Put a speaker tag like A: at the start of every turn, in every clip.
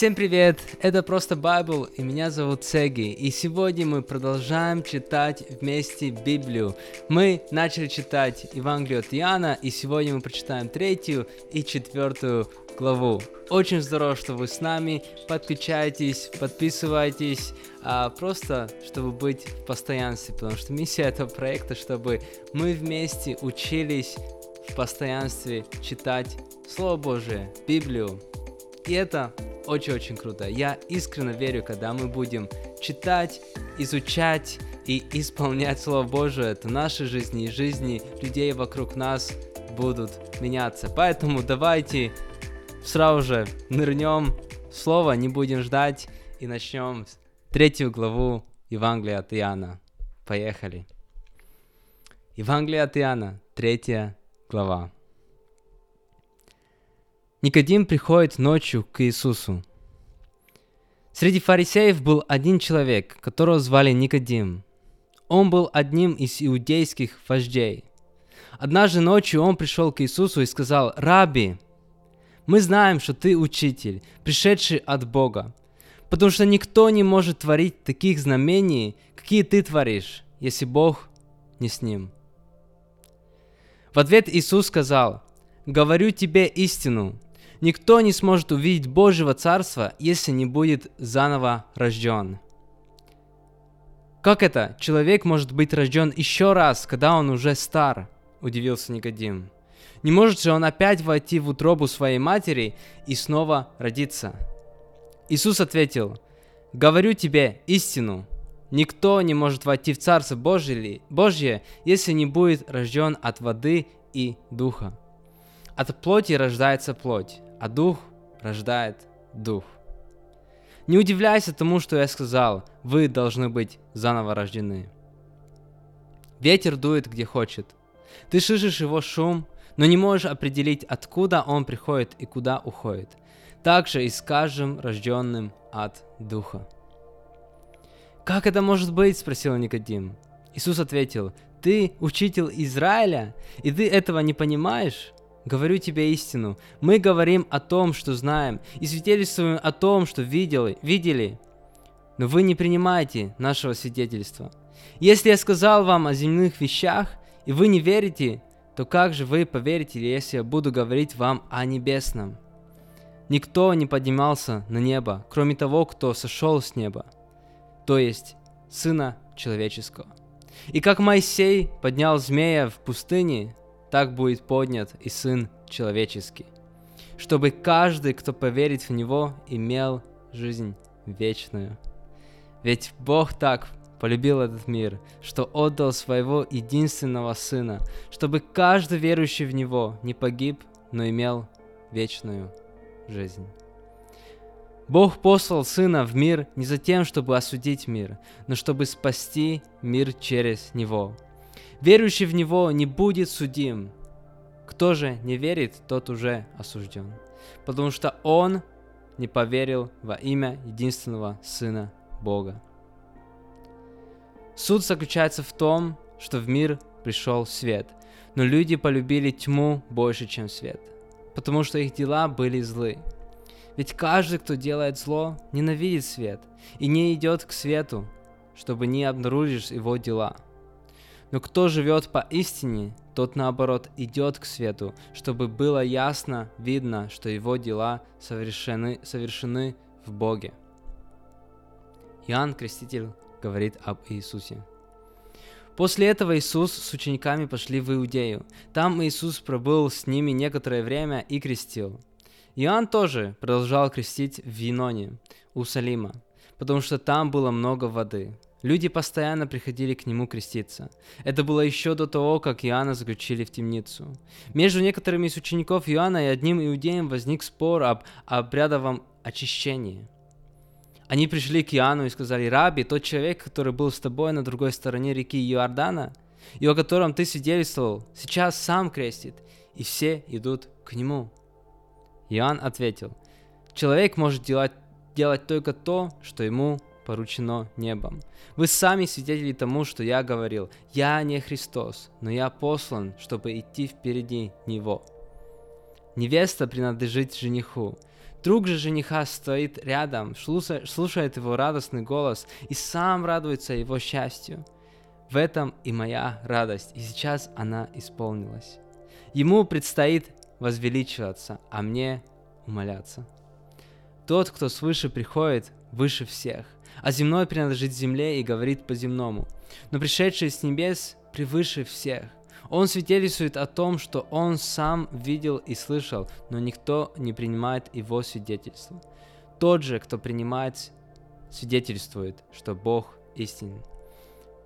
A: Всем привет! Это просто Bible, и меня зовут Сеги, и сегодня мы продолжаем читать вместе Библию. Мы начали читать Евангелие от Иоанна, и сегодня мы прочитаем третью и четвертую главу. Очень здорово, что вы с нами. Подключайтесь, подписывайтесь, а, просто чтобы быть в постоянстве, потому что миссия этого проекта, чтобы мы вместе учились в постоянстве читать Слово Божие, Библию. И это очень-очень круто. Я искренне верю, когда мы будем читать, изучать и исполнять Слово Божие, то наши жизни и жизни людей вокруг нас будут меняться. Поэтому давайте сразу же нырнем в Слово, не будем ждать и начнем третью главу Евангелия от Иоанна. Поехали. Евангелие от Иоанна, третья глава. Никодим приходит ночью к Иисусу. Среди фарисеев был один человек, которого звали Никодим. Он был одним из иудейских вождей. Однажды ночью он пришел к Иисусу и сказал, «Раби, мы знаем, что ты учитель, пришедший от Бога, потому что никто не может творить таких знамений, какие ты творишь, если Бог не с ним». В ответ Иисус сказал, «Говорю тебе истину, Никто не сможет увидеть Божьего Царства, если не будет заново рожден. Как это? Человек может быть рожден еще раз, когда он уже стар? Удивился Никодим. Не может же он опять войти в утробу своей матери и снова родиться? Иисус ответил, «Говорю тебе истину, никто не может войти в Царство Божье, Божье, если не будет рожден от воды и духа. От плоти рождается плоть, а дух рождает дух. Не удивляйся тому, что я сказал, вы должны быть заново рождены. Ветер дует где хочет. Ты слышишь его шум, но не можешь определить, откуда он приходит и куда уходит. Так же и с каждым рожденным от Духа. «Как это может быть?» – спросил Никодим. Иисус ответил, «Ты учитель Израиля, и ты этого не понимаешь? Говорю тебе истину. Мы говорим о том, что знаем, и свидетельствуем о том, что видели, видели. Но вы не принимаете нашего свидетельства. Если я сказал вам о земных вещах, и вы не верите, то как же вы поверите, если я буду говорить вам о небесном? Никто не поднимался на небо, кроме того, кто сошел с неба, то есть Сына Человеческого. И как Моисей поднял змея в пустыне, так будет поднят и Сын Человеческий, чтобы каждый, кто поверит в Него, имел жизнь вечную. Ведь Бог так полюбил этот мир, что отдал своего единственного Сына, чтобы каждый верующий в Него не погиб, но имел вечную жизнь. Бог послал Сына в мир не за тем, чтобы осудить мир, но чтобы спасти мир через Него – Верующий в Него не будет судим. Кто же не верит, тот уже осужден. Потому что он не поверил во имя единственного Сына Бога. Суд заключается в том, что в мир пришел свет, но люди полюбили тьму больше, чем свет, потому что их дела были злы. Ведь каждый, кто делает зло, ненавидит свет и не идет к свету, чтобы не обнаружить его дела – но кто живет по истине, тот наоборот идет к свету, чтобы было ясно, видно, что его дела совершены, совершены в Боге. Иоанн Креститель говорит об Иисусе. После этого Иисус с учениками пошли в Иудею. Там Иисус пробыл с ними некоторое время и крестил. Иоанн тоже продолжал крестить в Виноне, у Салима, потому что там было много воды. Люди постоянно приходили к нему креститься. Это было еще до того, как Иоанна заключили в темницу. Между некоторыми из учеников Иоанна и одним иудеем возник спор об обрядовом очищении. Они пришли к Иоанну и сказали, «Раби, тот человек, который был с тобой на другой стороне реки Иордана, и о котором ты свидетельствовал, сейчас сам крестит, и все идут к нему». Иоанн ответил, «Человек может делать, делать только то, что ему поручено небом. Вы сами свидетели тому, что я говорил. Я не Христос, но я послан, чтобы идти впереди Него. Невеста принадлежит жениху. Друг же жениха стоит рядом, слушает его радостный голос и сам радуется его счастью. В этом и моя радость, и сейчас она исполнилась. Ему предстоит возвеличиваться, а мне умоляться. Тот, кто свыше приходит, выше всех, а земной принадлежит земле и говорит по-земному. Но пришедший с небес превыше всех. Он свидетельствует о том, что он сам видел и слышал, но никто не принимает его свидетельство. Тот же, кто принимает, свидетельствует, что Бог истинен.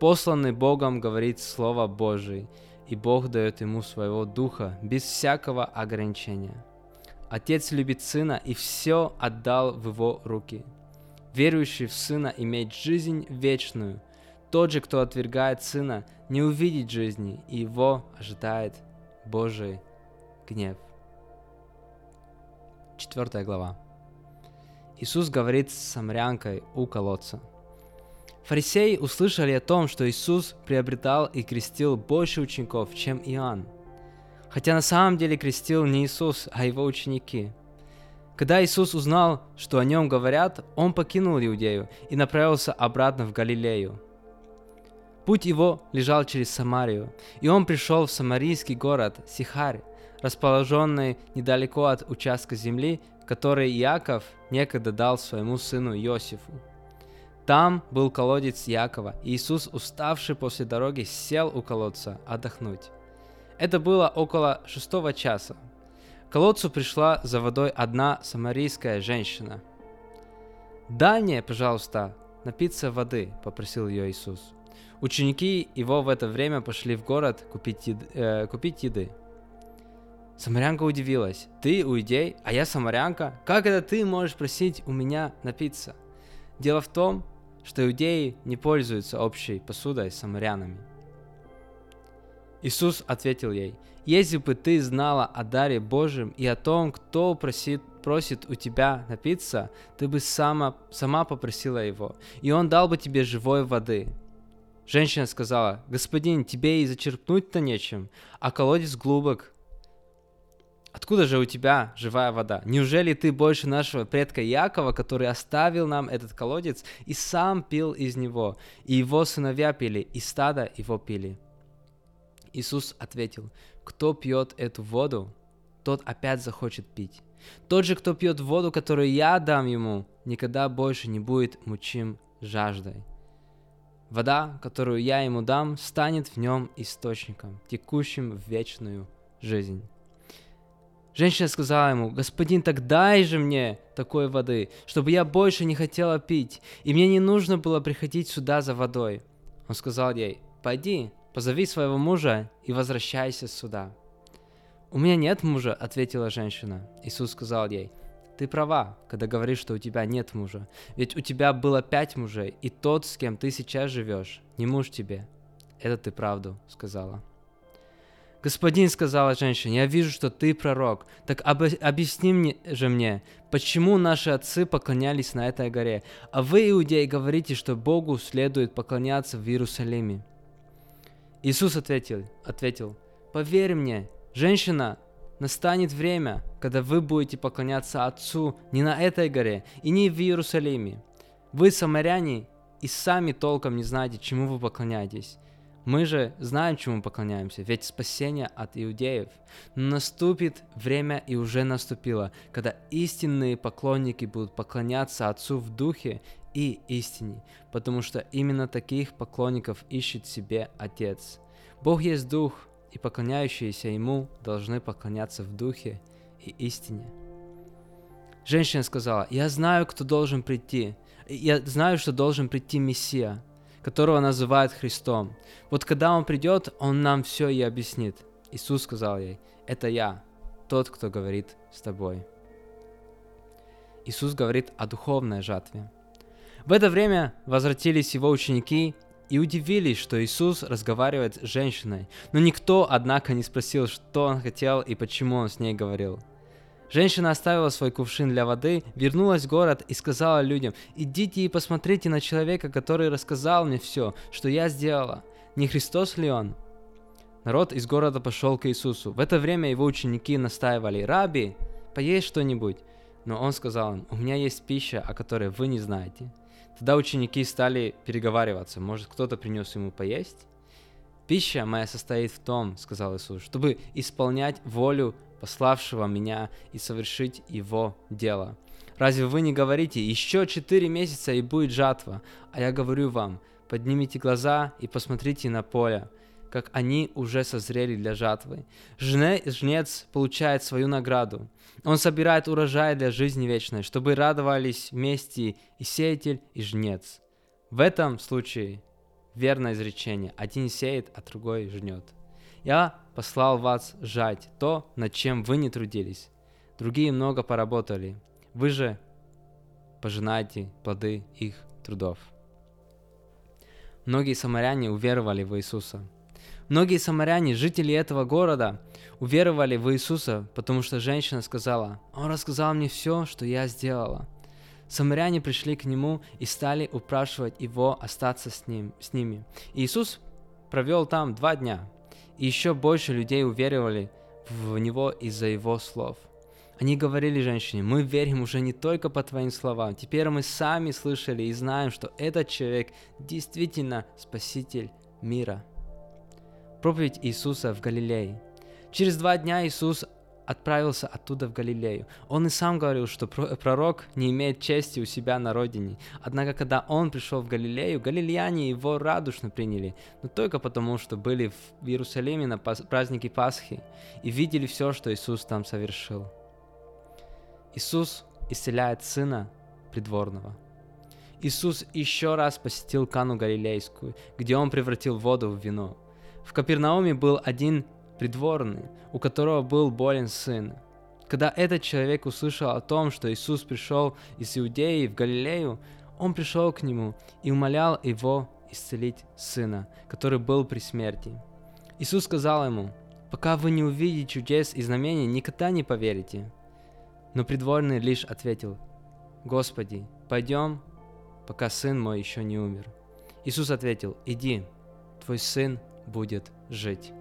A: Посланный Богом говорит Слово Божие, и Бог дает ему своего духа без всякого ограничения. Отец любит Сына и все отдал в его руки. Верующий в Сына имеет жизнь вечную. Тот же, кто отвергает Сына, не увидит жизни, и его ожидает Божий гнев. Четвертая глава. Иисус говорит с самарянкой у колодца – Фарисеи услышали о том, что Иисус приобретал и крестил больше учеников, чем Иоанн. Хотя на самом деле крестил не Иисус, а его ученики. Когда Иисус узнал, что о нем говорят, он покинул Иудею и направился обратно в Галилею. Путь его лежал через Самарию, и он пришел в самарийский город Сихарь, расположенный недалеко от участка земли, который Иаков некогда дал своему сыну Иосифу. Там был колодец Якова, и Иисус, уставший после дороги, сел у колодца отдохнуть. Это было около шестого часа. Колодцу пришла за водой одна самарийская женщина. «Дай пожалуйста, напиться воды», — попросил ее Иисус. Ученики его в это время пошли в город купить, еды, э, купить еды. Самарянка удивилась. «Ты иудей, а я самарянка? Как это ты можешь просить у меня напиться?» Дело в том, что иудеи не пользуются общей посудой с самарянами. Иисус ответил ей, «Если бы ты знала о даре Божьем и о том, кто просит, просит у тебя напиться, ты бы сама, сама попросила его, и он дал бы тебе живой воды». Женщина сказала, «Господин, тебе и зачерпнуть-то нечем, а колодец глубок, Откуда же у тебя живая вода? Неужели ты больше нашего предка Якова, который оставил нам этот колодец и сам пил из него, и его сыновья пили, и стада его пили? Иисус ответил, кто пьет эту воду, тот опять захочет пить. Тот же, кто пьет воду, которую я дам ему, никогда больше не будет мучим жаждой. Вода, которую я ему дам, станет в нем источником, текущим в вечную жизнь. Женщина сказала ему, «Господин, так дай же мне такой воды, чтобы я больше не хотела пить, и мне не нужно было приходить сюда за водой». Он сказал ей, «Пойди, позови своего мужа и возвращайся сюда». «У меня нет мужа», — ответила женщина. Иисус сказал ей, «Ты права, когда говоришь, что у тебя нет мужа, ведь у тебя было пять мужей, и тот, с кем ты сейчас живешь, не муж тебе». «Это ты правду», — сказала. «Господин», — сказала женщина, — «я вижу, что ты пророк. Так об... объясни мне же мне, почему наши отцы поклонялись на этой горе, а вы, иудеи, говорите, что Богу следует поклоняться в Иерусалиме?» Иисус ответил, ответил, «Поверь мне, женщина, настанет время, когда вы будете поклоняться Отцу не на этой горе и не в Иерусалиме. Вы, самаряне, и сами толком не знаете, чему вы поклоняетесь. Мы же знаем, чему поклоняемся, ведь спасение от иудеев. Но наступит время и уже наступило, когда истинные поклонники будут поклоняться Отцу в духе и истине, потому что именно таких поклонников ищет себе Отец. Бог есть Дух, и поклоняющиеся Ему должны поклоняться в духе и истине. Женщина сказала, я знаю, кто должен прийти. Я знаю, что должен прийти Мессия, которого называют Христом. Вот когда Он придет, Он нам все и объяснит. Иисус сказал ей, это я, тот, кто говорит с тобой. Иисус говорит о духовной жатве. В это время возвратились его ученики и удивились, что Иисус разговаривает с женщиной, но никто, однако, не спросил, что он хотел и почему он с ней говорил – Женщина оставила свой кувшин для воды, вернулась в город и сказала людям, «Идите и посмотрите на человека, который рассказал мне все, что я сделала. Не Христос ли он?» Народ из города пошел к Иисусу. В это время его ученики настаивали, «Раби, поесть что-нибудь». Но он сказал им, у меня есть пища, о которой вы не знаете. Тогда ученики стали переговариваться, может кто-то принес ему поесть? Пища моя состоит в том, сказал Иисус, чтобы исполнять волю пославшего меня и совершить его дело. Разве вы не говорите, еще четыре месяца и будет жатва? А я говорю вам, поднимите глаза и посмотрите на поле, как они уже созрели для жатвы. Жнец получает свою награду. Он собирает урожай для жизни вечной, чтобы радовались вместе и сеятель, и жнец. В этом случае верное изречение. Один сеет, а другой жнет. Я послал вас жать то, над чем вы не трудились. Другие много поработали. Вы же пожинайте плоды их трудов. Многие самаряне уверовали в Иисуса. Многие самаряне, жители этого города, уверовали в Иисуса, потому что женщина сказала, «Он рассказал мне все, что я сделала». Самаряне пришли к нему и стали упрашивать его остаться с, ним, с ними. Иисус провел там два дня, и еще больше людей уверовали в него из-за его слов. Они говорили женщине, мы верим уже не только по твоим словам, теперь мы сами слышали и знаем, что этот человек действительно спаситель мира. Проповедь Иисуса в Галилее. Через два дня Иисус отправился оттуда в Галилею. Он и сам говорил, что пророк не имеет чести у себя на родине. Однако, когда он пришел в Галилею, галилеяне его радушно приняли, но только потому, что были в Иерусалиме на празднике Пасхи и видели все, что Иисус там совершил. Иисус исцеляет сына придворного. Иисус еще раз посетил Кану Галилейскую, где он превратил воду в вино. В Капернауме был один придворный, у которого был болен сын. Когда этот человек услышал о том, что Иисус пришел из Иудеи в Галилею, он пришел к нему и умолял его исцелить сына, который был при смерти. Иисус сказал ему, «Пока вы не увидите чудес и знамений, никогда не поверите». Но придворный лишь ответил, «Господи, пойдем, пока сын мой еще не умер». Иисус ответил, «Иди, твой сын будет жить».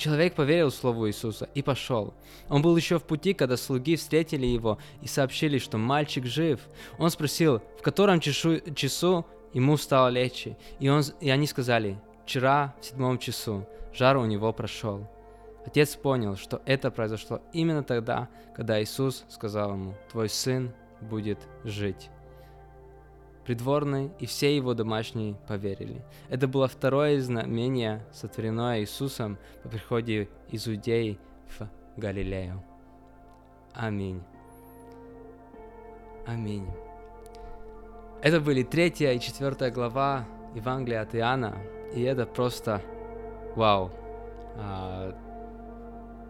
A: Человек поверил Слову Иисуса и пошел. Он был еще в пути, когда слуги встретили его и сообщили, что мальчик жив. Он спросил, в котором часу, часу ему стало легче. И, он, и они сказали, вчера в седьмом часу, жар у него прошел. Отец понял, что это произошло именно тогда, когда Иисус сказал ему, твой сын будет жить придворный и все его домашние поверили. Это было второе знамение, сотворенное Иисусом по приходе из Иудеи в Галилею. Аминь. Аминь. Это были третья и четвертая глава Евангелия от Иоанна, и это просто вау. А,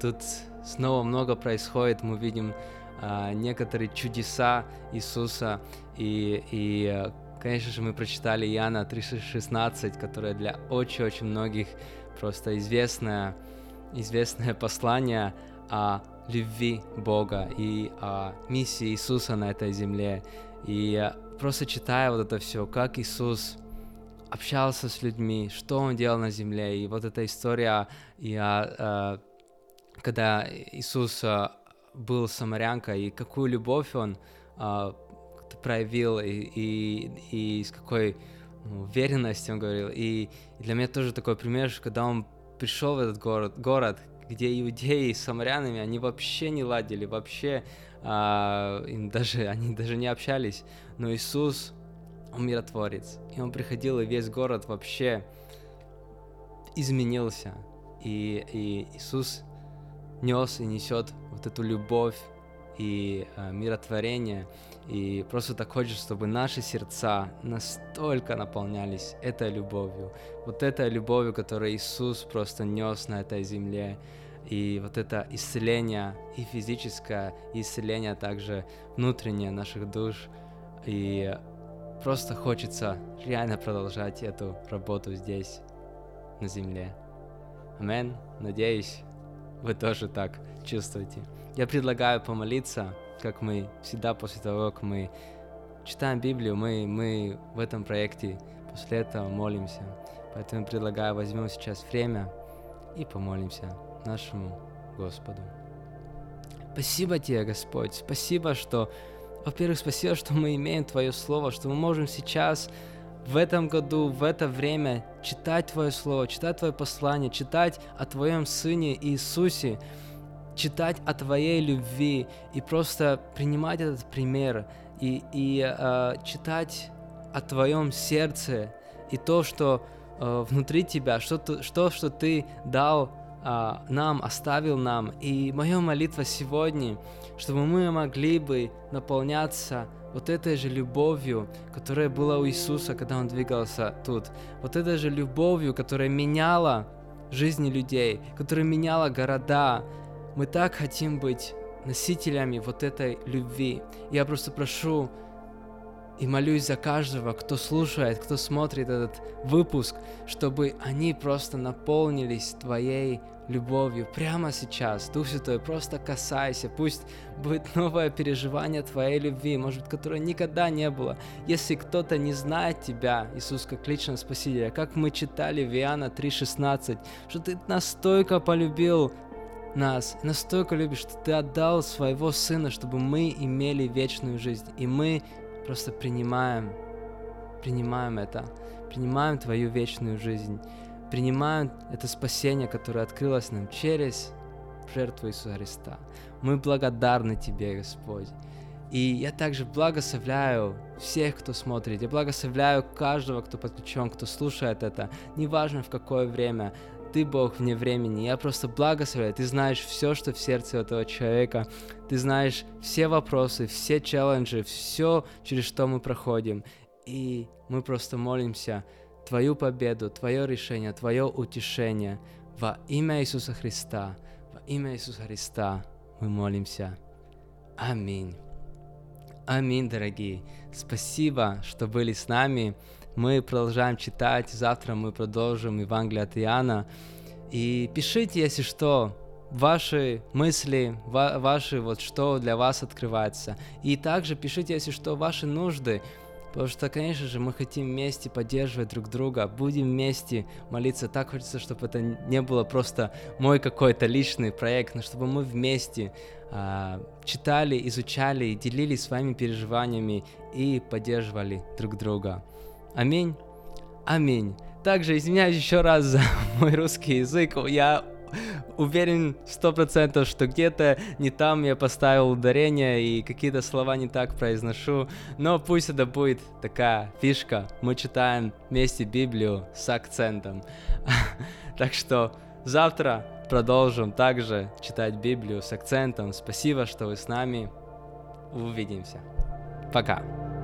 A: тут снова много происходит, мы видим а, некоторые чудеса Иисуса. И, и, конечно же, мы прочитали Иоанна 3.16, которое для очень-очень многих просто известное, известное послание о любви Бога и о миссии Иисуса на этой земле. И просто читая вот это все, как Иисус общался с людьми, что он делал на земле, и вот эта история, и, а, когда Иисус был самарянка, и какую любовь он а, проявил, и, и, и с какой ну, уверенностью он говорил. И, для меня тоже такой пример, что когда он пришел в этот город, город где иудеи с самарянами, они вообще не ладили, вообще а, им даже, они даже не общались. Но Иисус, Он миротворец. И Он приходил, и весь город вообще изменился. И, и Иисус нес и несет вот эту любовь и э, миротворение. И просто так хочется, чтобы наши сердца настолько наполнялись этой любовью. Вот этой любовью, которую Иисус просто нес на этой земле. И вот это исцеление и физическое, исцеление также внутреннее наших душ. И просто хочется реально продолжать эту работу здесь, на земле. Амен. Надеюсь, вы тоже так чувствуете. Я предлагаю помолиться, как мы всегда после того, как мы читаем Библию, мы, мы в этом проекте после этого молимся. Поэтому предлагаю, возьмем сейчас время и помолимся нашему Господу. Спасибо тебе, Господь. Спасибо, что, во-первых, спасибо, что мы имеем Твое Слово, что мы можем сейчас в этом году, в это время читать Твое Слово, читать Твое послание, читать о Твоем Сыне Иисусе, читать о Твоей любви и просто принимать этот пример и, и э, читать о Твоем сердце и то, что э, внутри Тебя, что, то, что, что Ты дал э, нам, оставил нам. И моя молитва сегодня, чтобы мы могли бы наполняться вот этой же любовью, которая была у Иисуса, когда Он двигался тут. Вот этой же любовью, которая меняла жизни людей, которая меняла города. Мы так хотим быть носителями вот этой любви. Я просто прошу и молюсь за каждого, кто слушает, кто смотрит этот выпуск, чтобы они просто наполнились Твоей любовью прямо сейчас. Дух Святой, просто касайся. Пусть будет новое переживание Твоей любви, может быть, которое никогда не было. Если кто-то не знает Тебя, Иисус, как личного Спасителя, как мы читали в Иоанна 3,16, что Ты настолько полюбил нас, настолько любишь, что Ты отдал своего Сына, чтобы мы имели вечную жизнь. И мы просто принимаем, принимаем это, принимаем Твою вечную жизнь, принимаем это спасение, которое открылось нам через жертву Иисуса Христа. Мы благодарны Тебе, Господь. И я также благословляю всех, кто смотрит. Я благословляю каждого, кто подключен, кто слушает это. Неважно в какое время. Ты Бог вне времени. Я просто благословляю. Ты знаешь все, что в сердце этого человека. Ты знаешь все вопросы, все челленджи, все, через что мы проходим. И мы просто молимся Твою победу, Твое решение, Твое утешение. Во имя Иисуса Христа, во имя Иисуса Христа мы молимся. Аминь. Аминь, дорогие. Спасибо, что были с нами. Мы продолжаем читать. Завтра мы продолжим Евангелие от Иоанна. И пишите, если что, ваши мысли, ва- ваши вот что для вас открывается. И также пишите, если что, ваши нужды. Потому что, конечно же, мы хотим вместе поддерживать друг друга, будем вместе молиться. Так хочется, чтобы это не было просто мой какой-то личный проект, но чтобы мы вместе а, читали, изучали, делились своими переживаниями и поддерживали друг друга. Аминь. Аминь. Также извиняюсь еще раз за мой русский язык. Я уверен сто процентов, что где-то не там я поставил ударение и какие-то слова не так произношу. Но пусть это будет такая фишка. Мы читаем вместе Библию с акцентом. Так что завтра продолжим также читать Библию с акцентом. Спасибо, что вы с нами. Увидимся. Пока.